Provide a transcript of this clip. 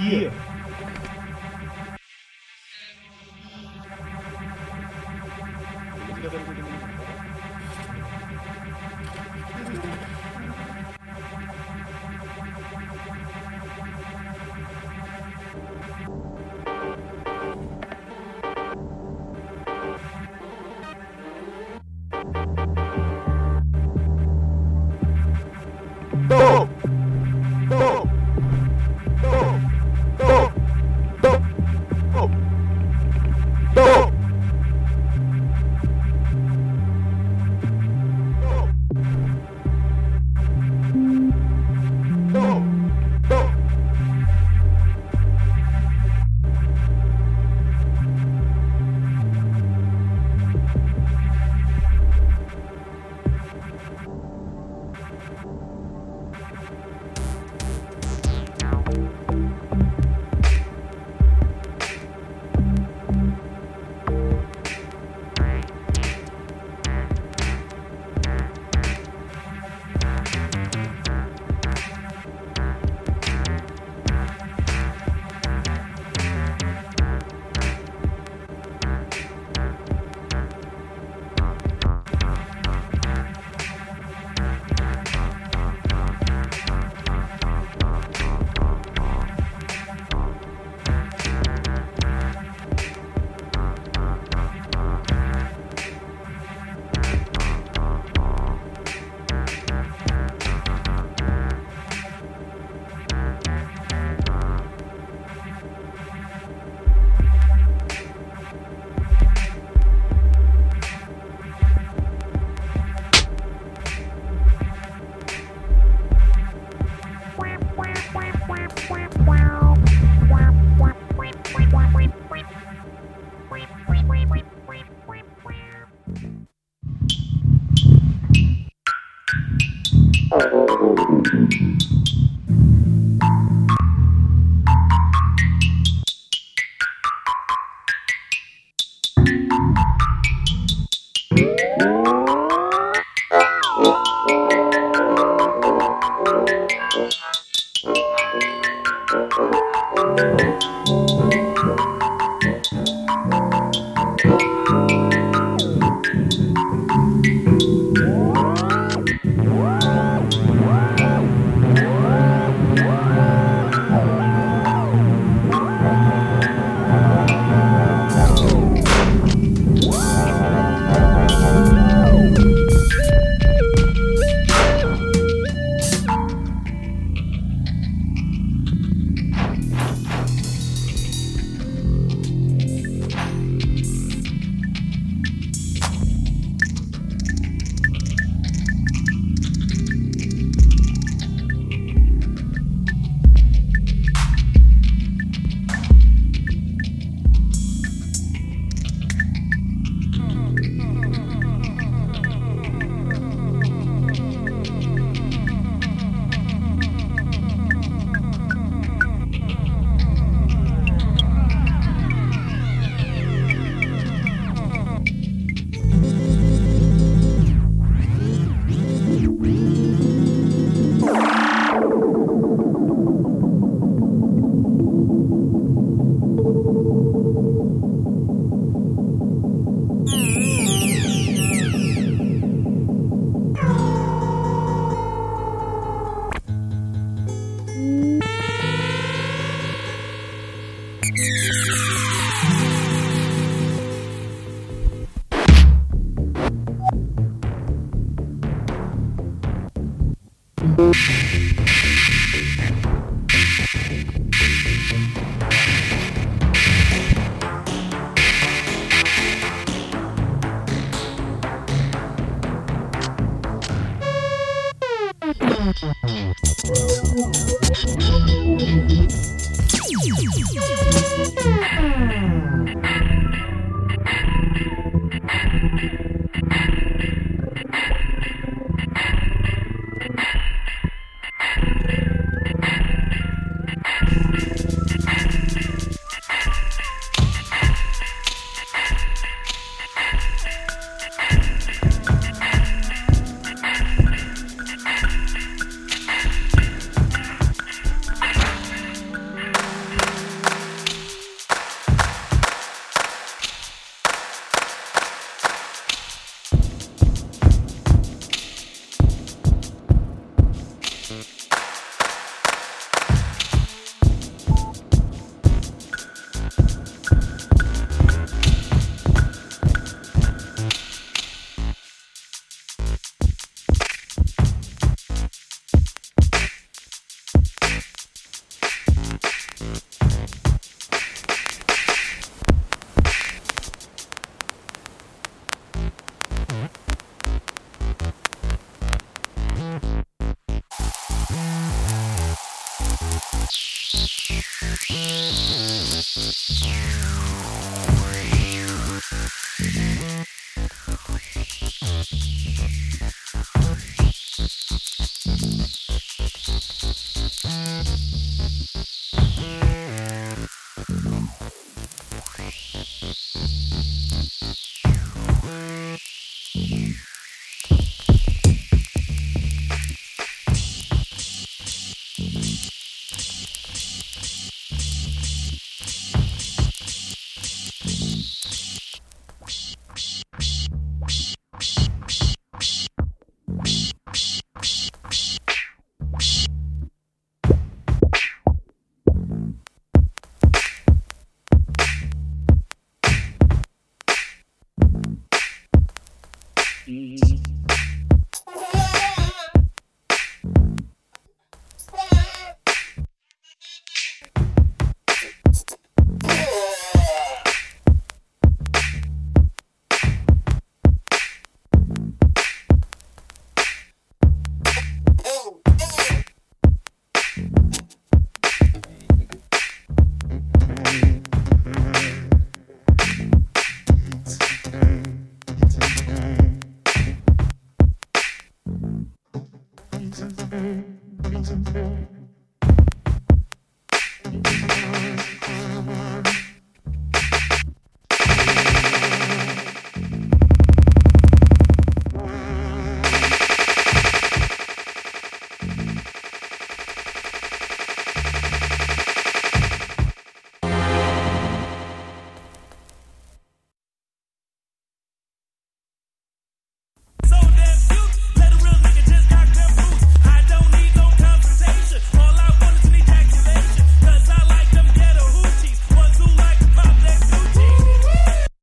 一